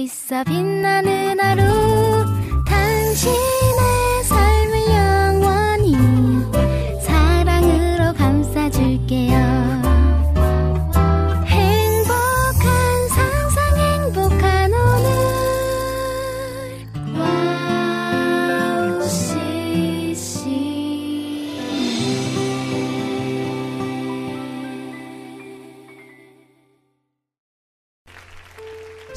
있어 빛나는 하루 당신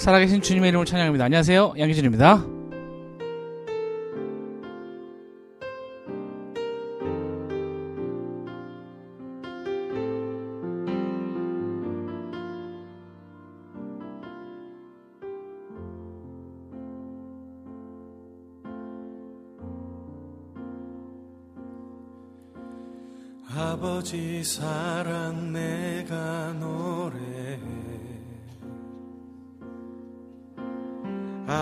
살아계신 주님의 이름을 찬양합니다. 안녕하세요. 양기준입니다. 아버지 사랑 내가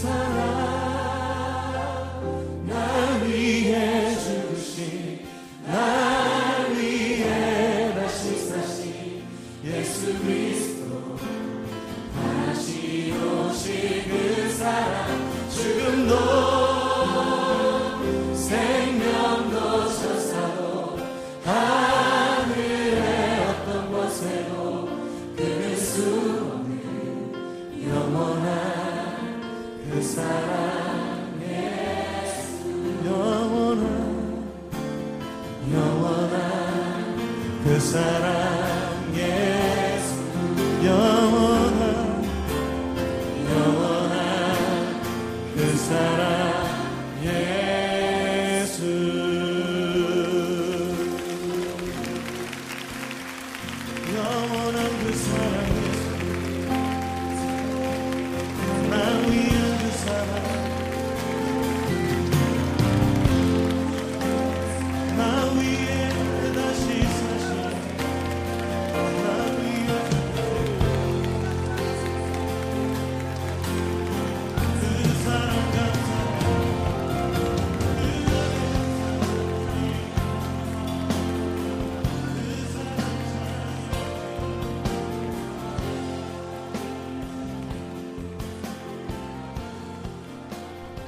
사랑.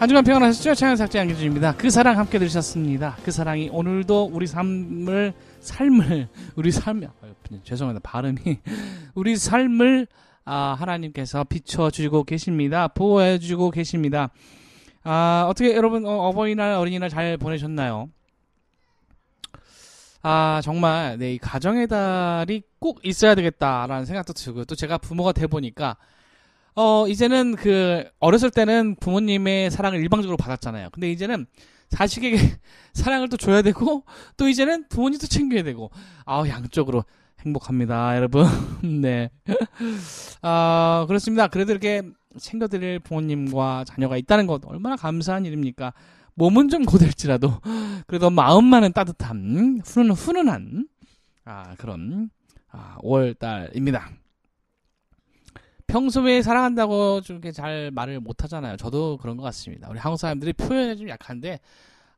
한 주간 평안하셨죠? 차영삭제 양기준입니다. 그 사랑 함께 들으셨습니다. 그 사랑이 오늘도 우리 삶을 삶을 우리 삶 아, 죄송합니다 발음이 우리 삶을 아, 하나님께서 비춰주고 계십니다. 보호해주고 계십니다. 아, 어떻게 여러분 어, 버이날 어린이날 잘 보내셨나요? 아 정말 네, 이 가정의 달이 꼭 있어야 되겠다라는 생각도 들고 또 제가 부모가 돼 보니까 어 이제는 그 어렸을 때는 부모님의 사랑을 일방적으로 받았잖아요. 근데 이제는 자식에게 사랑을 또 줘야 되고 또 이제는 부모님도 챙겨야 되고 아 양쪽으로 행복합니다, 여러분. 네. 아 그렇습니다. 그래도 이렇게 챙겨드릴 부모님과 자녀가 있다는 것 얼마나 감사한 일입니까? 몸은 좀 고될지라도 그래도 마음만은 따뜻한 훈훈 훈훈한 아 그런 아 5월달입니다. 평소에 사랑한다고 좀 이렇게 잘 말을 못 하잖아요. 저도 그런 것 같습니다. 우리 한국 사람들이 표현이 좀 약한데,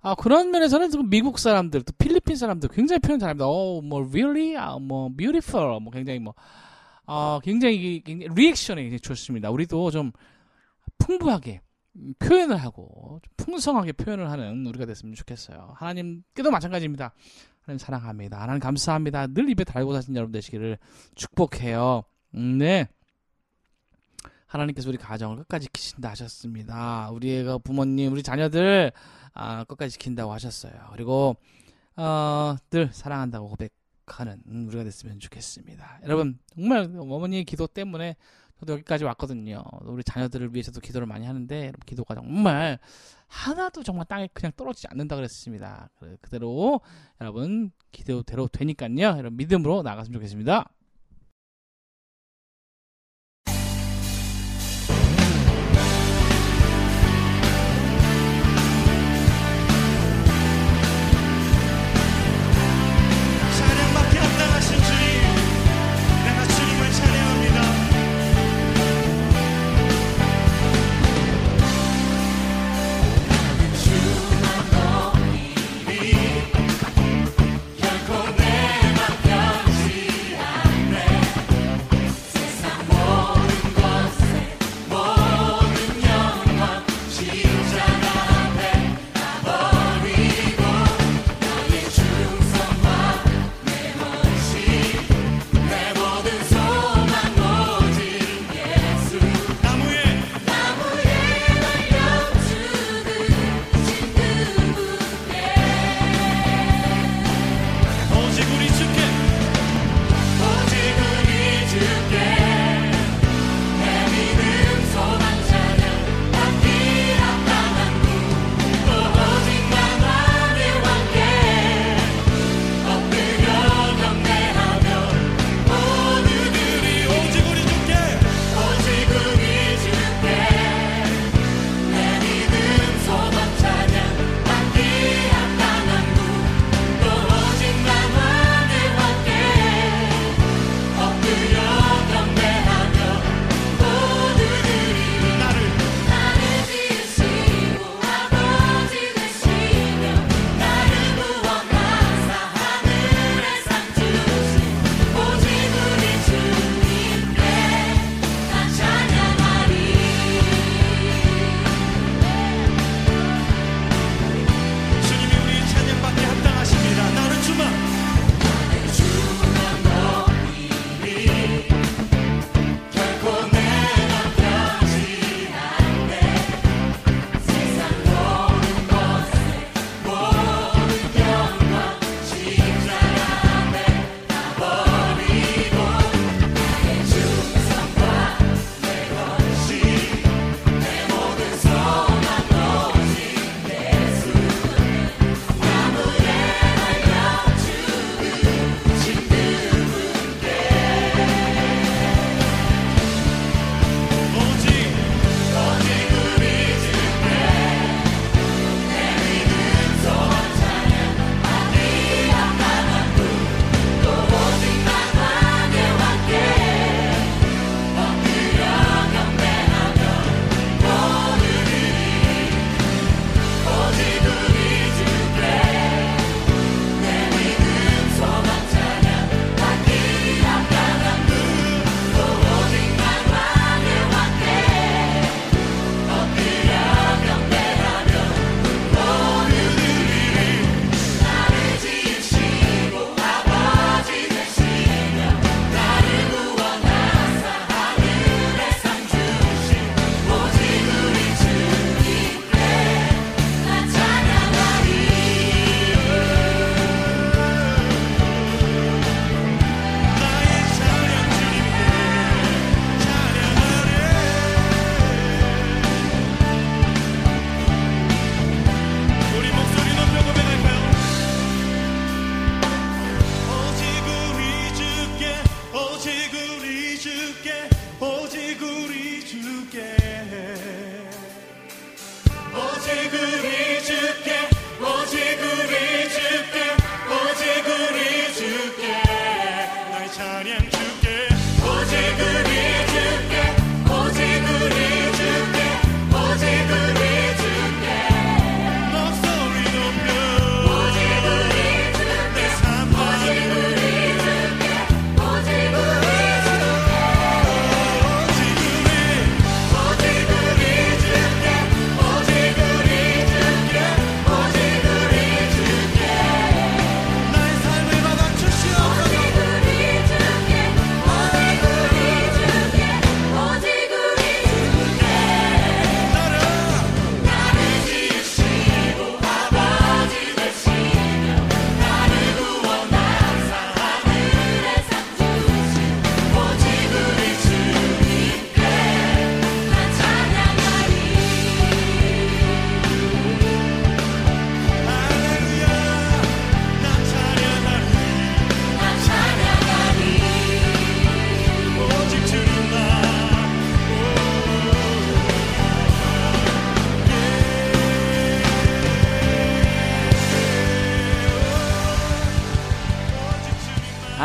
아, 그런 면에서는 지금 미국 사람들, 또 필리핀 사람들 굉장히 표현 잘합니다. 어, 뭐, really? 아, 뭐, beautiful. 뭐, 굉장히 뭐, 어, 굉장히, 굉장히 리액션이 좋습니다. 우리도 좀 풍부하게 음, 표현을 하고, 좀 풍성하게 표현을 하는 우리가 됐으면 좋겠어요. 하나님께도 마찬가지입니다. 하나님 사랑합니다. 하나님 감사합니다. 늘 입에 달고 사신 여러분 되시기를 축복해요. 음, 네. 하나님께서 우리 가정을 끝까지 지키신다 하셨습니다. 우리 애가 부모님, 우리 자녀들 아, 끝까지 지킨다고 하셨어요. 그리고 어, 늘 사랑한다고 고백하는 음, 우리가 됐으면 좋겠습니다. 여러분 정말 어머니의 기도 때문에 저도 여기까지 왔거든요. 우리 자녀들을 위해서도 기도를 많이 하는데 여러분 기도가 정말 하나도 정말 땅에 그냥 떨어지지 않는다 그랬습니다. 그- 그대로 여러분 기도대로 되니까요. 여러분 믿음으로 나갔으면 좋겠습니다.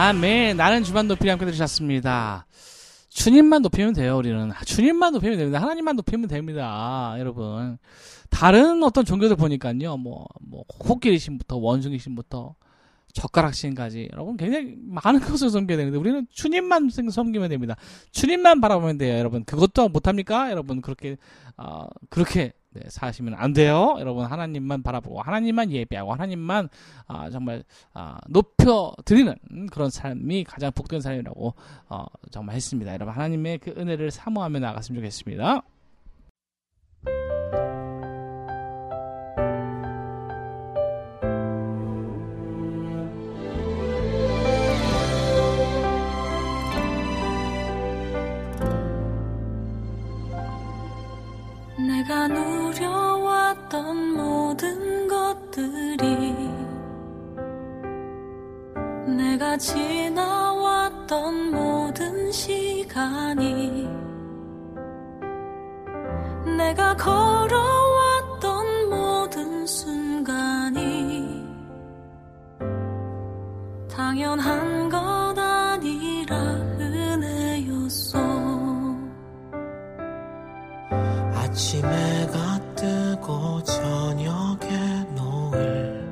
아멘. 나는 주만 높이리 함께 들으셨습니다. 주님만 높이면 돼요, 우리는. 주님만 높이면 됩니다. 하나님만 높이면 됩니다. 여러분. 다른 어떤 종교들 보니까요, 뭐, 뭐, 코끼리신부터, 원숭이신부터, 젓가락신까지, 여러분 굉장히 많은 것을 섬겨야 되는데, 우리는 주님만 섬- 섬기면 됩니다. 주님만 바라보면 돼요, 여러분. 그것도 못합니까? 여러분, 그렇게, 어, 그렇게, 네, 사시면 안 돼요. 여러분, 하나님만 바라보고, 하나님만 예배하고, 하나님만, 아, 정말, 아, 높여 드리는 그런 삶이 가장 복된 삶이라고 어, 정말 했습니다. 여러분 하나님의 그 은혜를 사모하며 나갔으면 좋겠습니다. 내가 누려왔던 모든 것들이 내가 지나왔던 모든 시간이 내가 걸어왔던 모든 순간이 당연한 아침 해가 뜨고 저녁에 노을.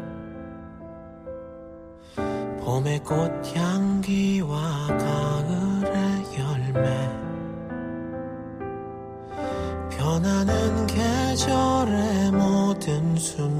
봄의 꽃향기와 가을의 열매. 변하는 계절의 모든 순간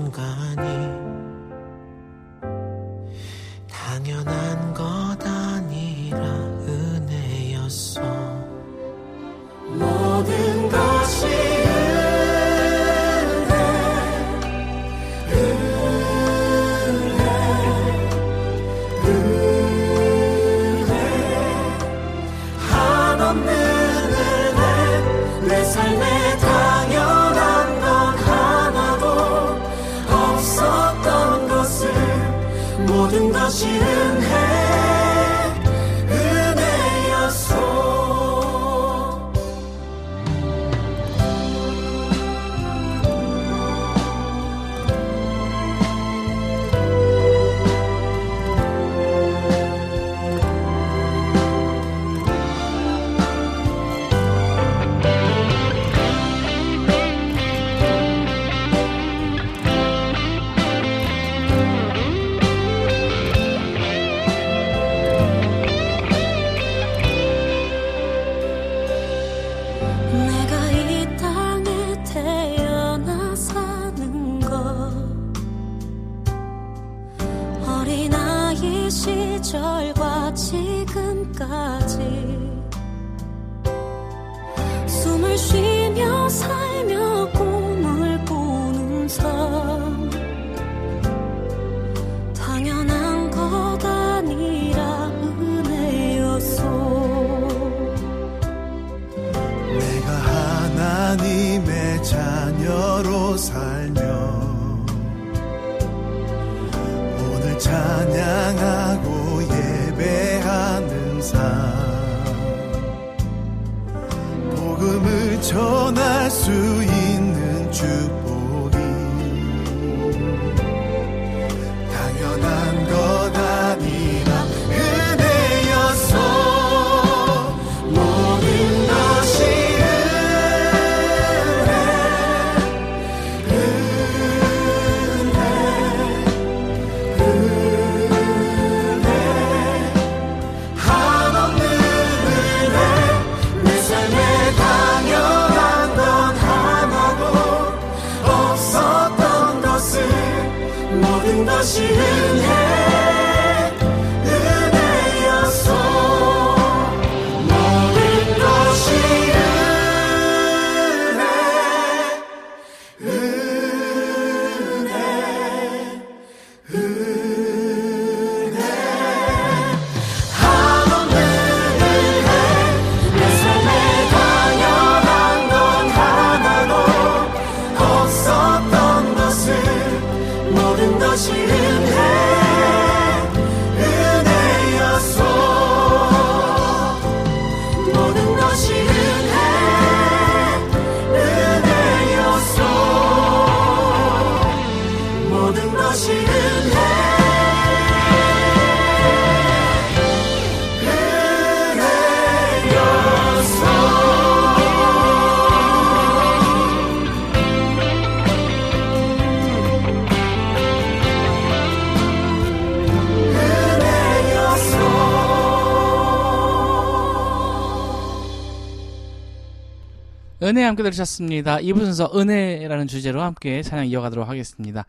은혜 함께 들으셨습니다. 이부 순서 은혜라는 주제로 함께 찬양 이어가도록 하겠습니다.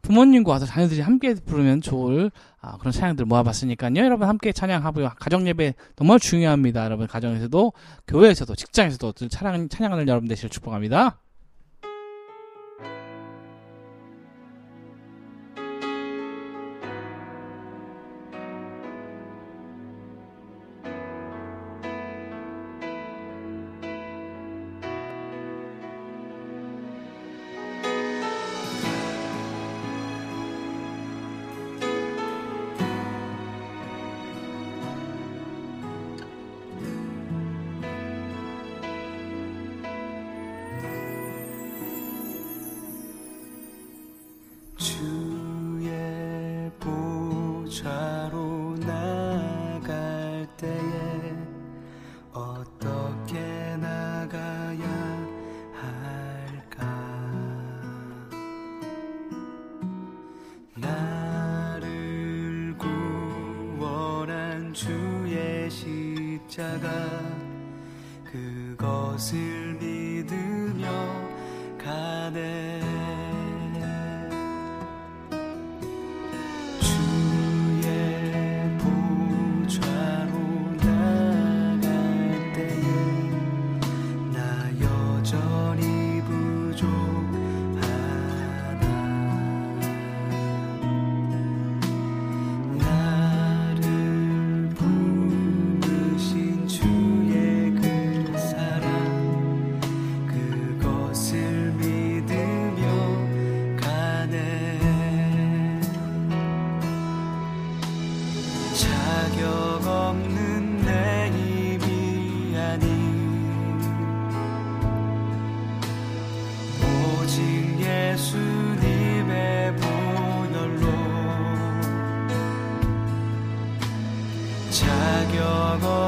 부모님과 와서 자녀들이 함께 부르면 좋을 아, 그런 찬양들 모아봤으니까요. 여러분 함께 찬양하고요. 가정 예배 정말 중요합니다. 여러분 가정에서도 교회에서도 직장에서도 찬양, 찬양하는 여러분 되시길 축복합니다.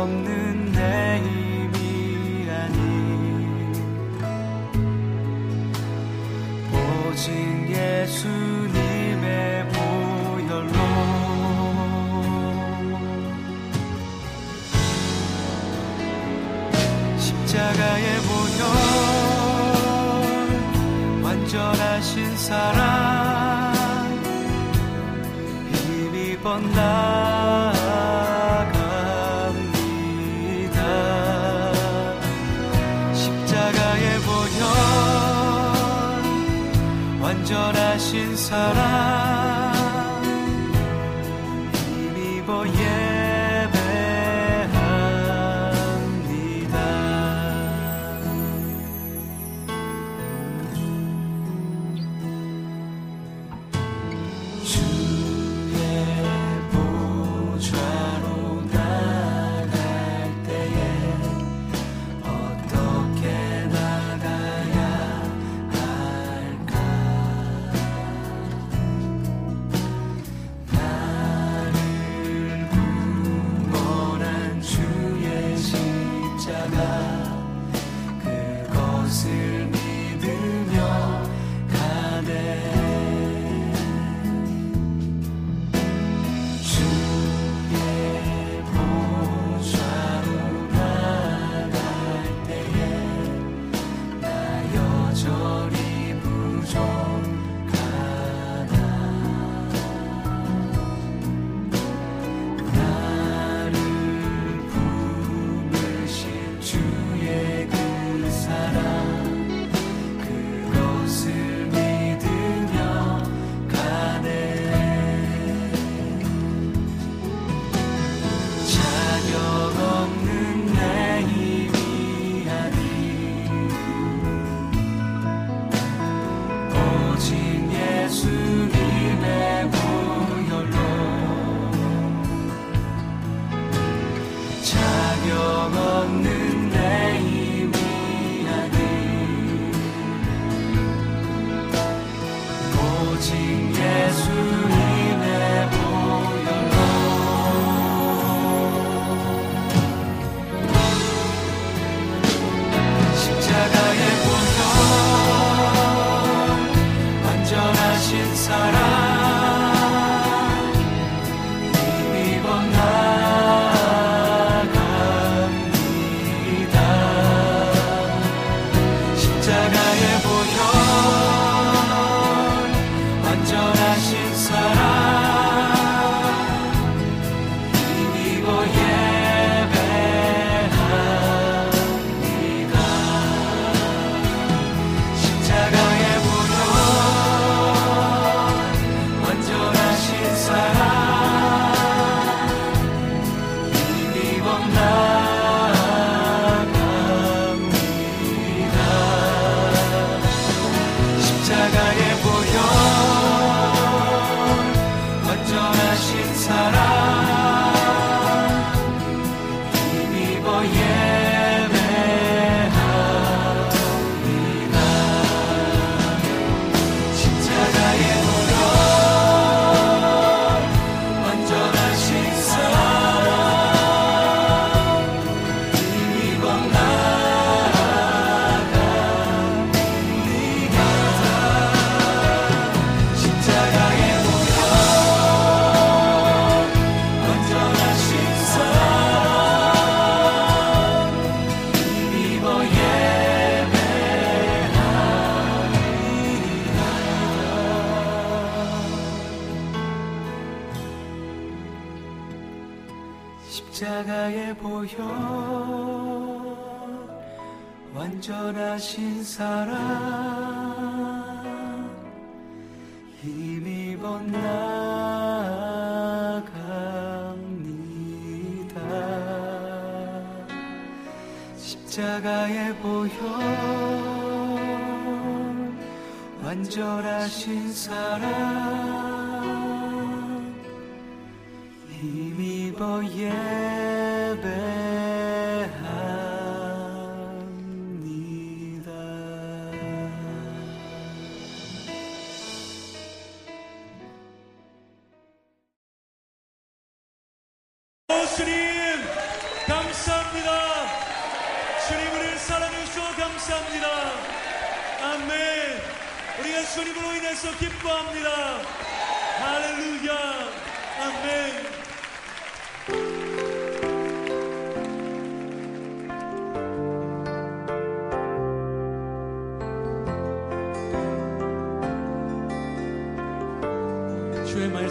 없는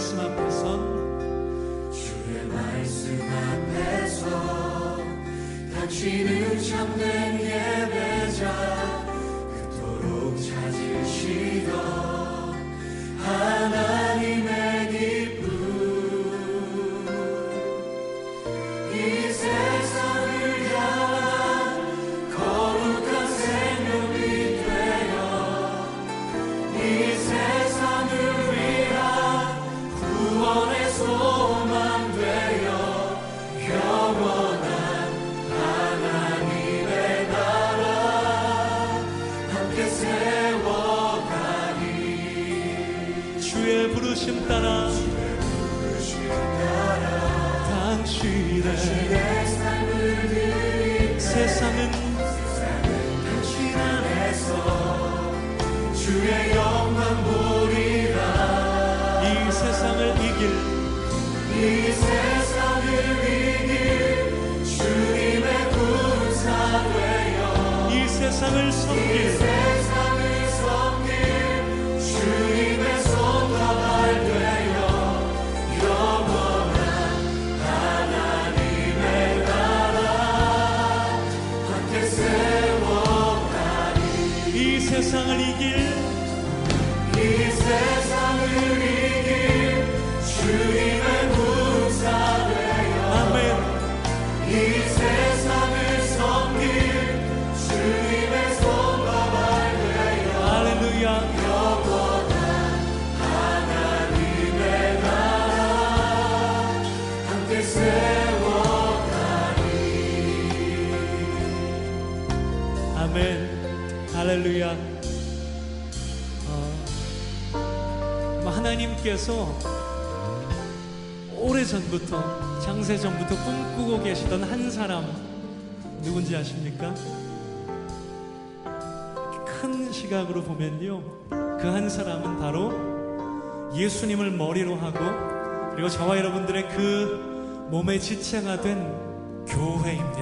말씀 앞에서. 주의 말씀 앞에서 당신을 참된 할렐루야. 어, 하나님께서 오래전부터 장세 전부터 꿈꾸고 계시던 한 사람 누군지 아십니까? 큰 시각으로 보면요. 그 한 사람은 바로 예수님을 머리로 하고 그리고 저와 여러분들의 그 몸의 지체가 된 교회입니다.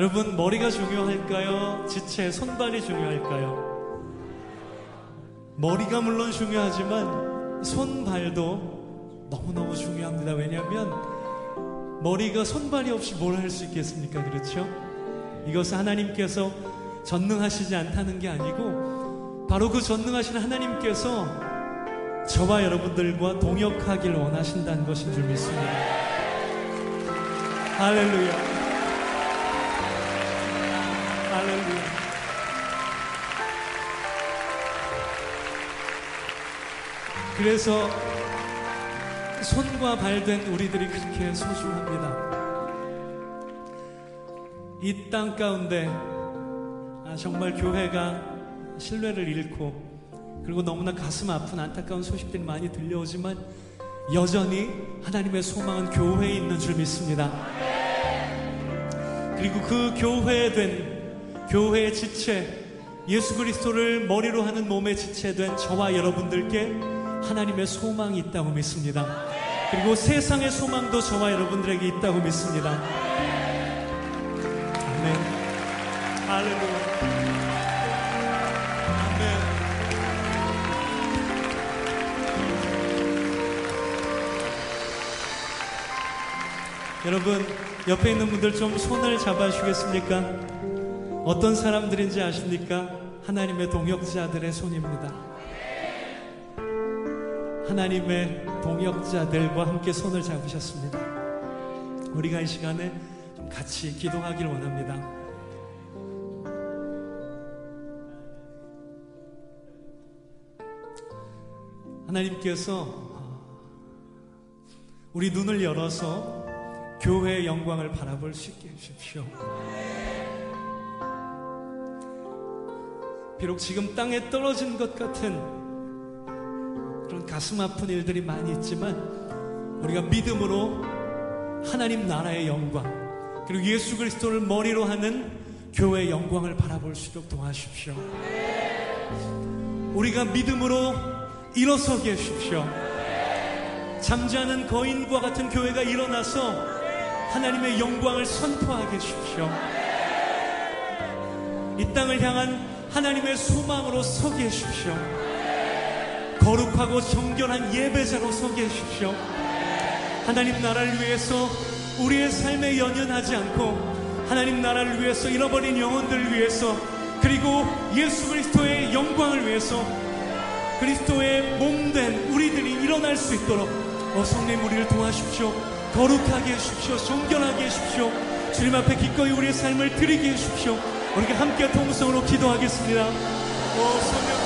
여러분, 머리가 중요할까요? 지체, 손발이 중요할까요? 머리가 물론 중요하지만 손발도 너무너무 중요합니다. 왜냐하면 머리가 손발이 없이 뭘 할 수 있겠습니까? 그렇죠? 이것은 하나님께서 전능하시지 않다는 게 아니고 바로 그 전능하신 하나님께서 저와 여러분들과 동역하길 원하신다는 것인 줄 믿습니다. 할렐루야. 할렐루야. 그래서 손과 발된 우리들이 그렇게 소중합니다. 이 땅 가운데 아, 정말 교회가 신뢰를 잃고 그리고 너무나 가슴 아픈 안타까운 소식들이 많이 들려오지만 여전히 하나님의 소망은 교회에 있는 줄 믿습니다. 그리고 그 교회된 교회의 지체 예수 그리스도를 머리로 하는 몸의 지체된 저와 여러분들께 하나님의 소망이 있다고 믿습니다. 그리고 세상의 소망도 저와 여러분들에게 있다고 믿습니다. 아멘. 할렐루야. 여러분, 옆에 있는 분들 좀 손을 잡아주시겠습니까? 어떤 사람들인지 아십니까? 하나님의 동역자들의 손입니다. 하나님의 동역자들과 함께 손을 잡으셨습니다. 우리가 이 시간에 좀 같이 기도하길 원합니다. 하나님께서 우리 눈을 열어서 교회의 영광을 바라볼 수 있게 해주십시오. 비록 지금 땅에 떨어진 것 같은 그런 가슴 아픈 일들이 많이 있지만 우리가 믿음으로 하나님 나라의 영광 그리고 예수 그리스도를 머리로 하는 교회의 영광을 바라볼 수 있도록 도와주십시오. 우리가 믿음으로 일어서게 해주십시오. 잠자는 거인과 같은 교회가 일어나서 하나님의 영광을 선포하게 해주십시오. 이 땅을 향한 하나님의 소망으로 서게 해주십시오. 거룩하고 정결한 예배자로 서게 해주십시오. 하나님 나라를 위해서 우리의 삶에 연연하지 않고 하나님 나라를 위해서 잃어버린 영혼들을 위해서 그리고 예수 그리스도의 영광을 위해서 그리스도의 몸된 우리들이 일어날 수 있도록 어 성님 우리를 도와주십시오. 거룩하게 해주십시오. 정결하게 해주십시오. 주님 앞에 기꺼이 우리의 삶을 드리게 해주십시오. 우리가 함께 통성으로 기도하겠습니다. 오 성령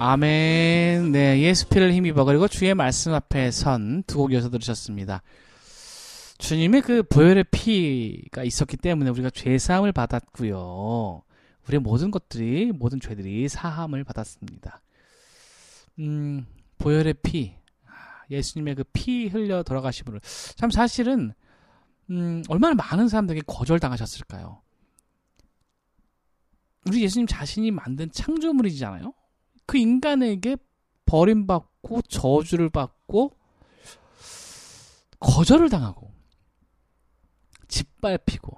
아멘. 네, 예수 피를 힘입어 그리고 주의 말씀 앞에 선 두 곡 이어서 들으셨습니다. 주님의 그 보혈의 피가 있었기 때문에 우리가 죄 사함을 받았고요. 우리의 모든 것들이 모든 죄들이 사함을 받았습니다. 음, 보혈의 피, 아, 예수님의 그 피 흘려 돌아가심으로 참 사실은 음, 얼마나 많은 사람들에게 거절당하셨을까요? 우리 예수님 자신이 만든 창조물이잖아요. 그 인간에게 버림받고 저주를 받고 거절을 당하고 짓밟히고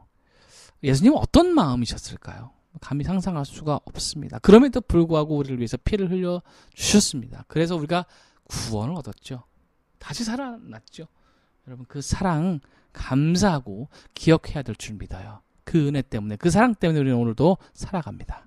예수님은 어떤 마음이셨을까요? 감히 상상할 수가 없습니다. 그럼에도 불구하고 우리를 위해서 피를 흘려 주셨습니다. 그래서 우리가 구원을 얻었죠. 다시 살아났죠. 여러분 그 사랑 감사하고 기억해야 될 줄 믿어요. 그 은혜 때문에 그 사랑 때문에 우리는 오늘도 살아갑니다.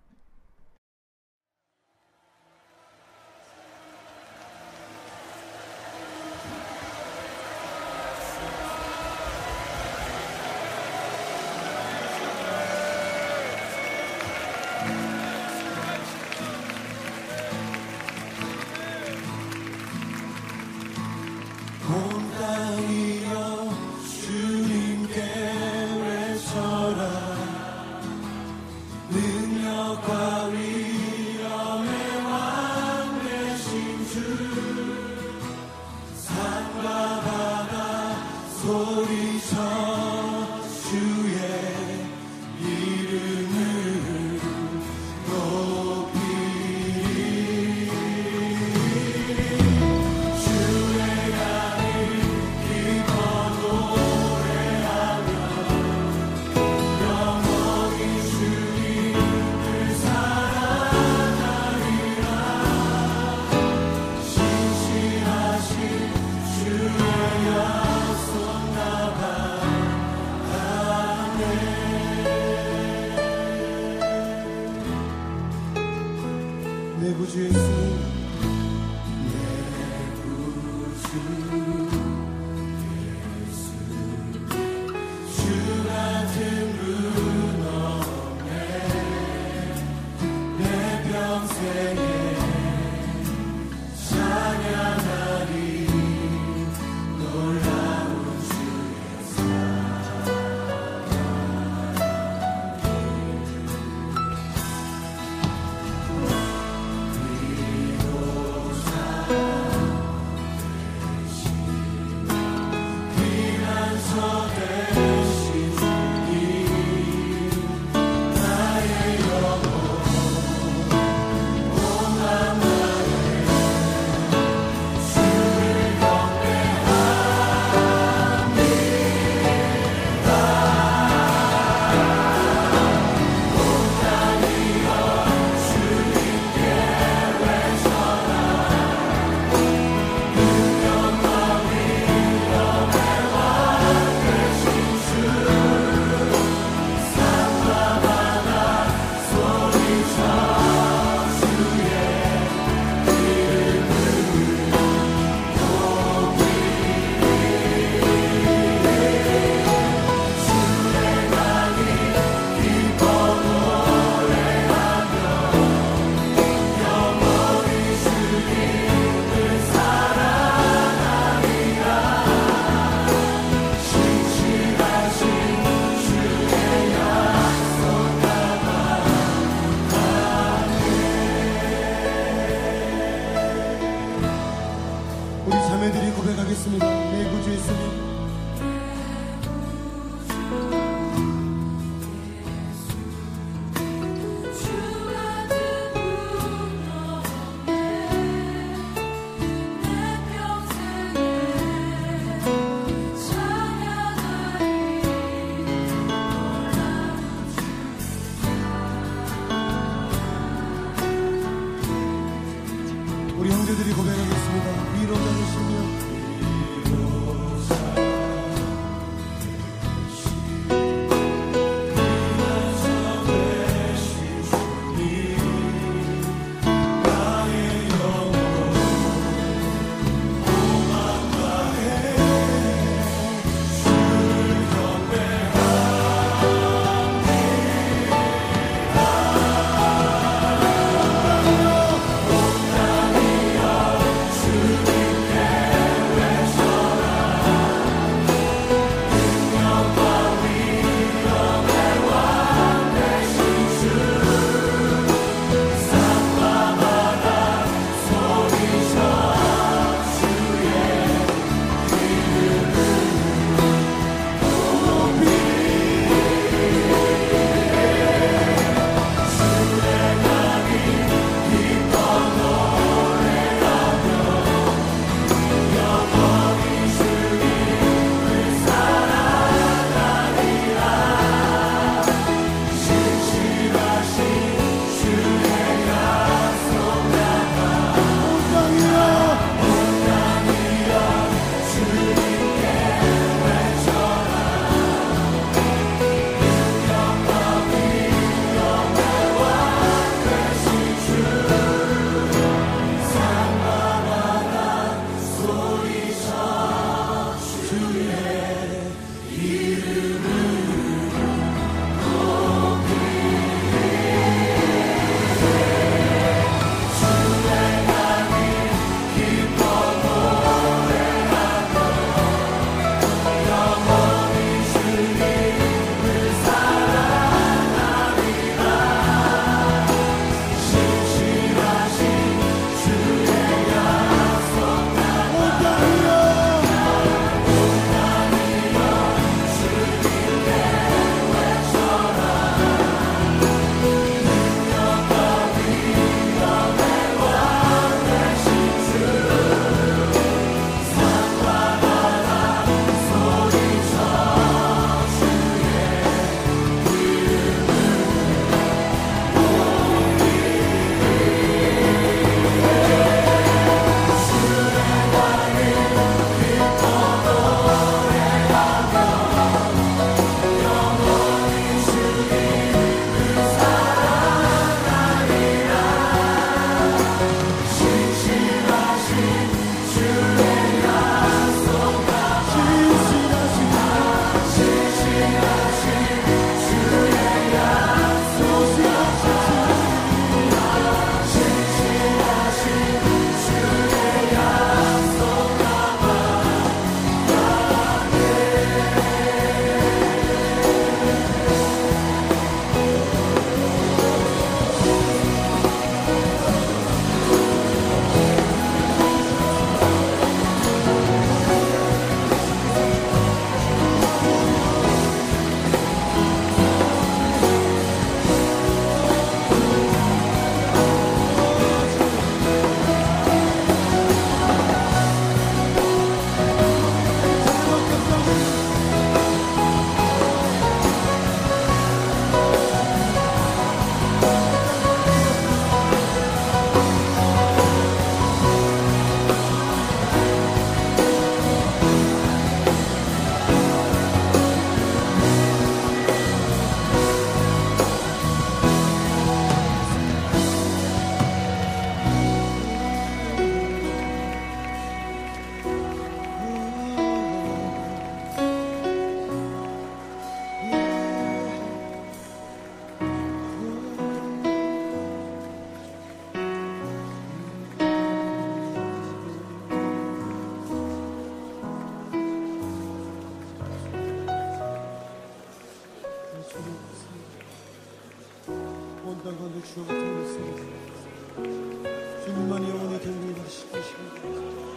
주님만 영원히 경배하시고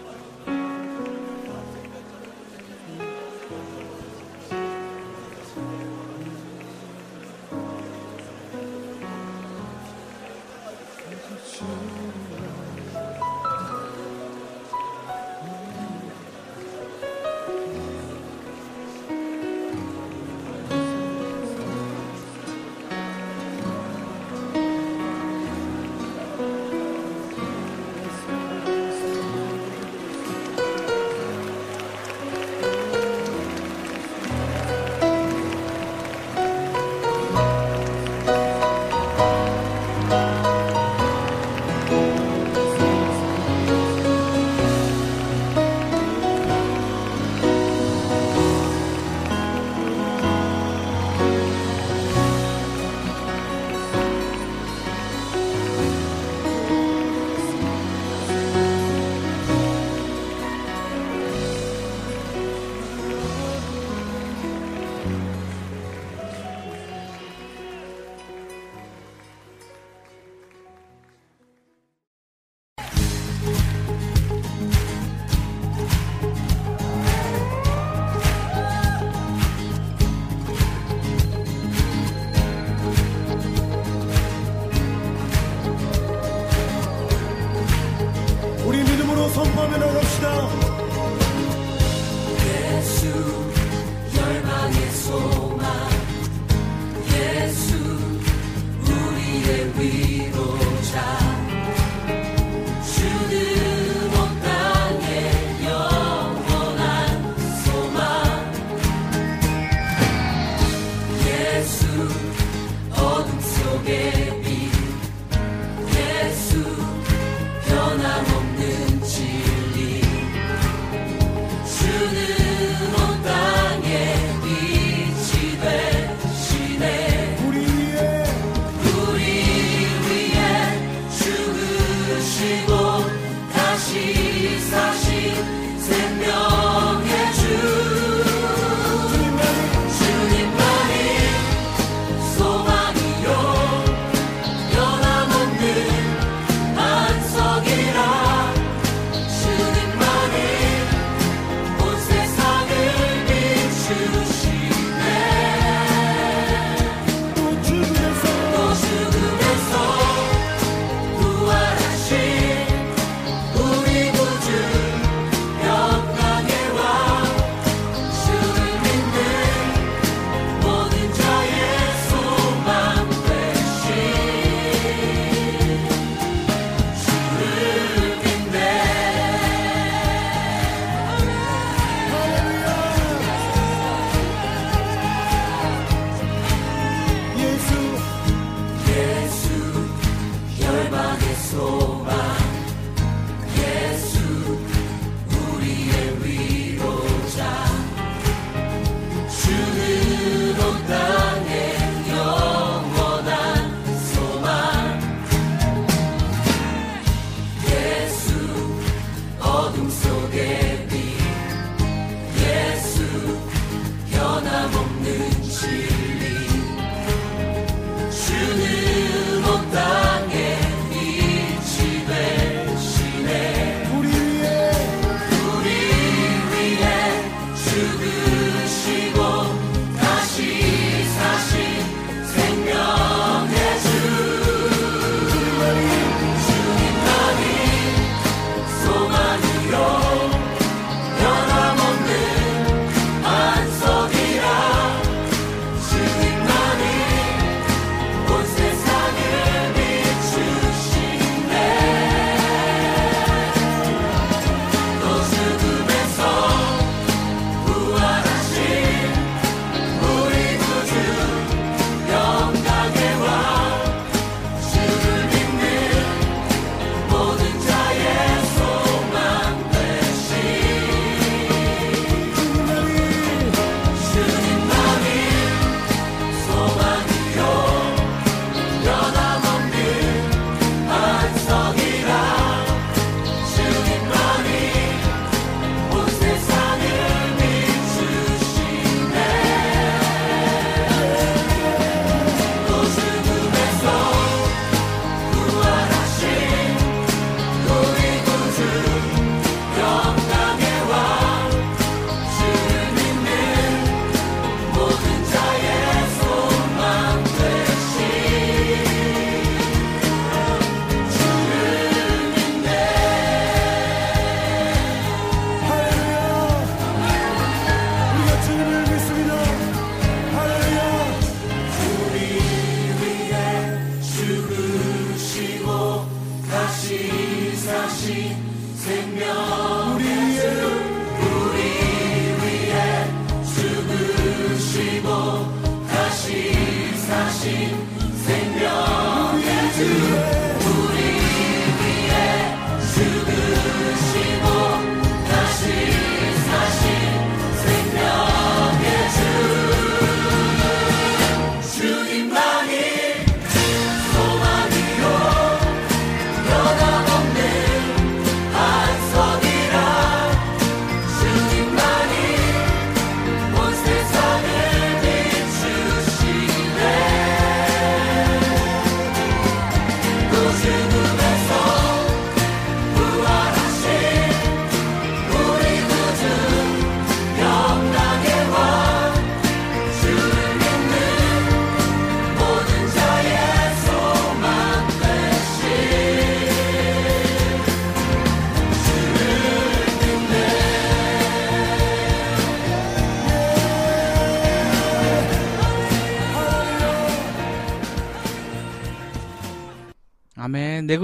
see.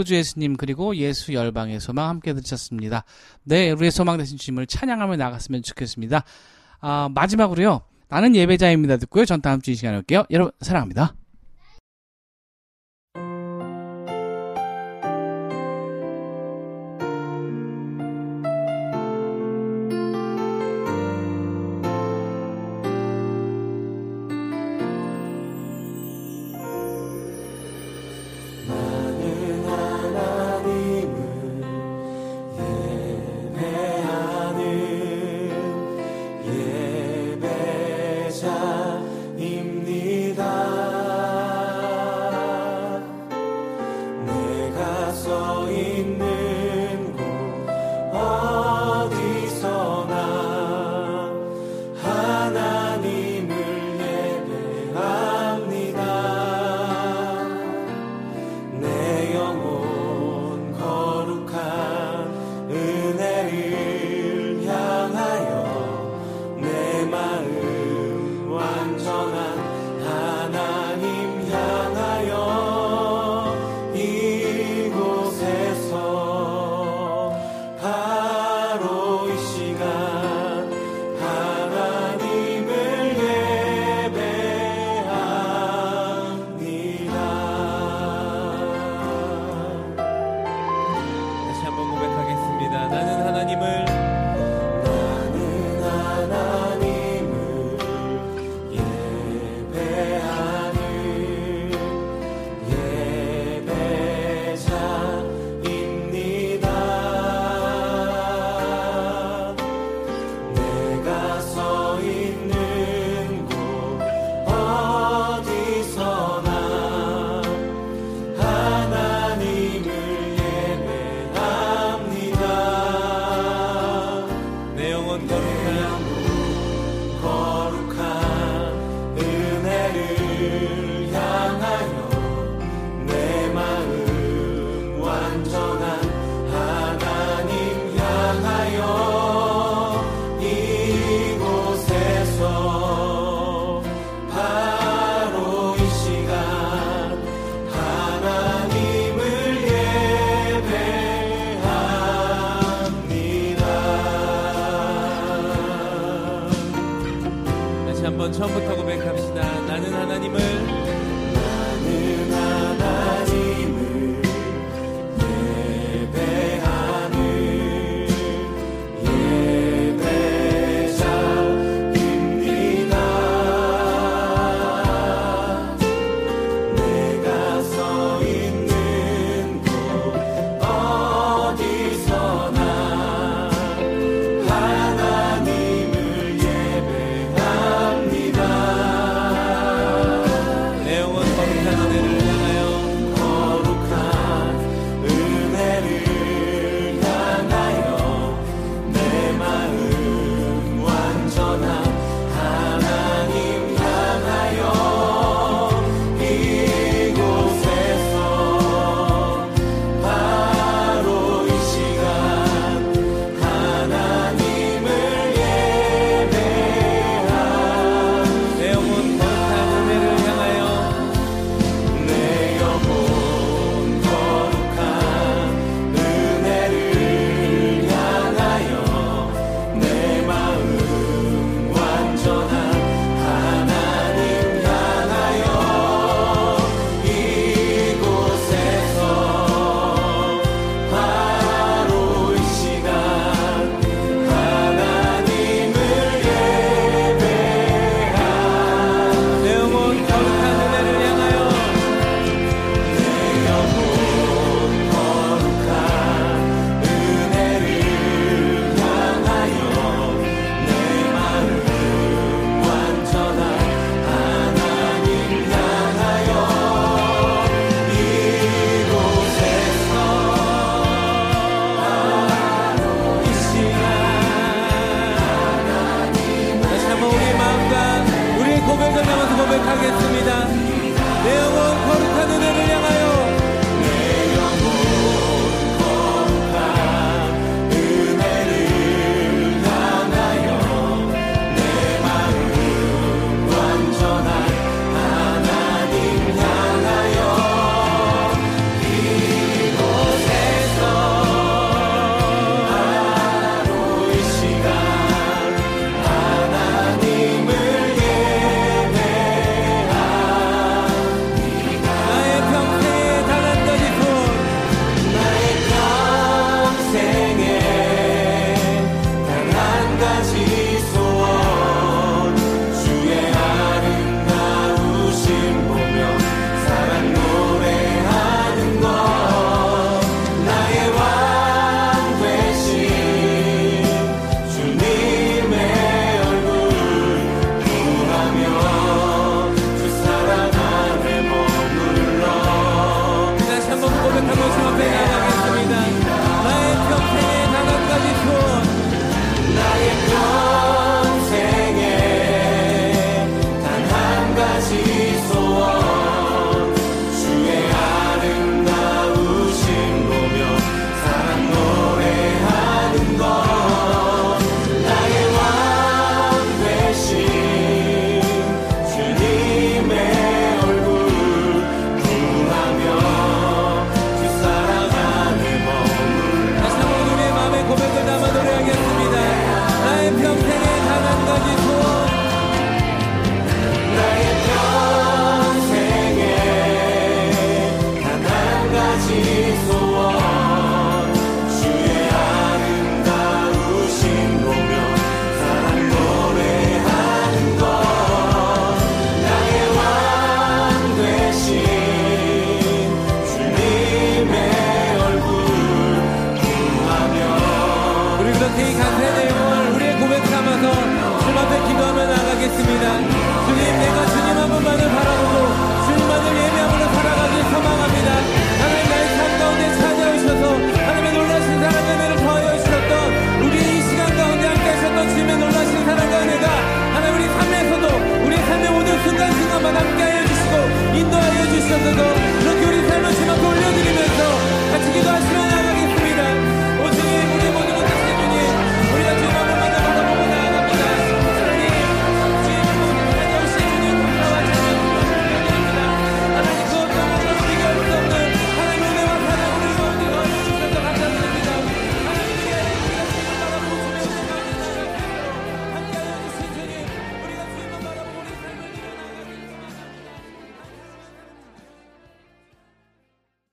지구주 예수님 그리고 예수 열방의 소망 함께 들으셨습니다. 네, 우리의 소망 되신 주님을 찬양하며 나갔으면 좋겠습니다. 아, 마지막으로요. 나는 예배자입니다 듣고요. 전 다음 주 이 시간에 올게요. 여러분 사랑합니다.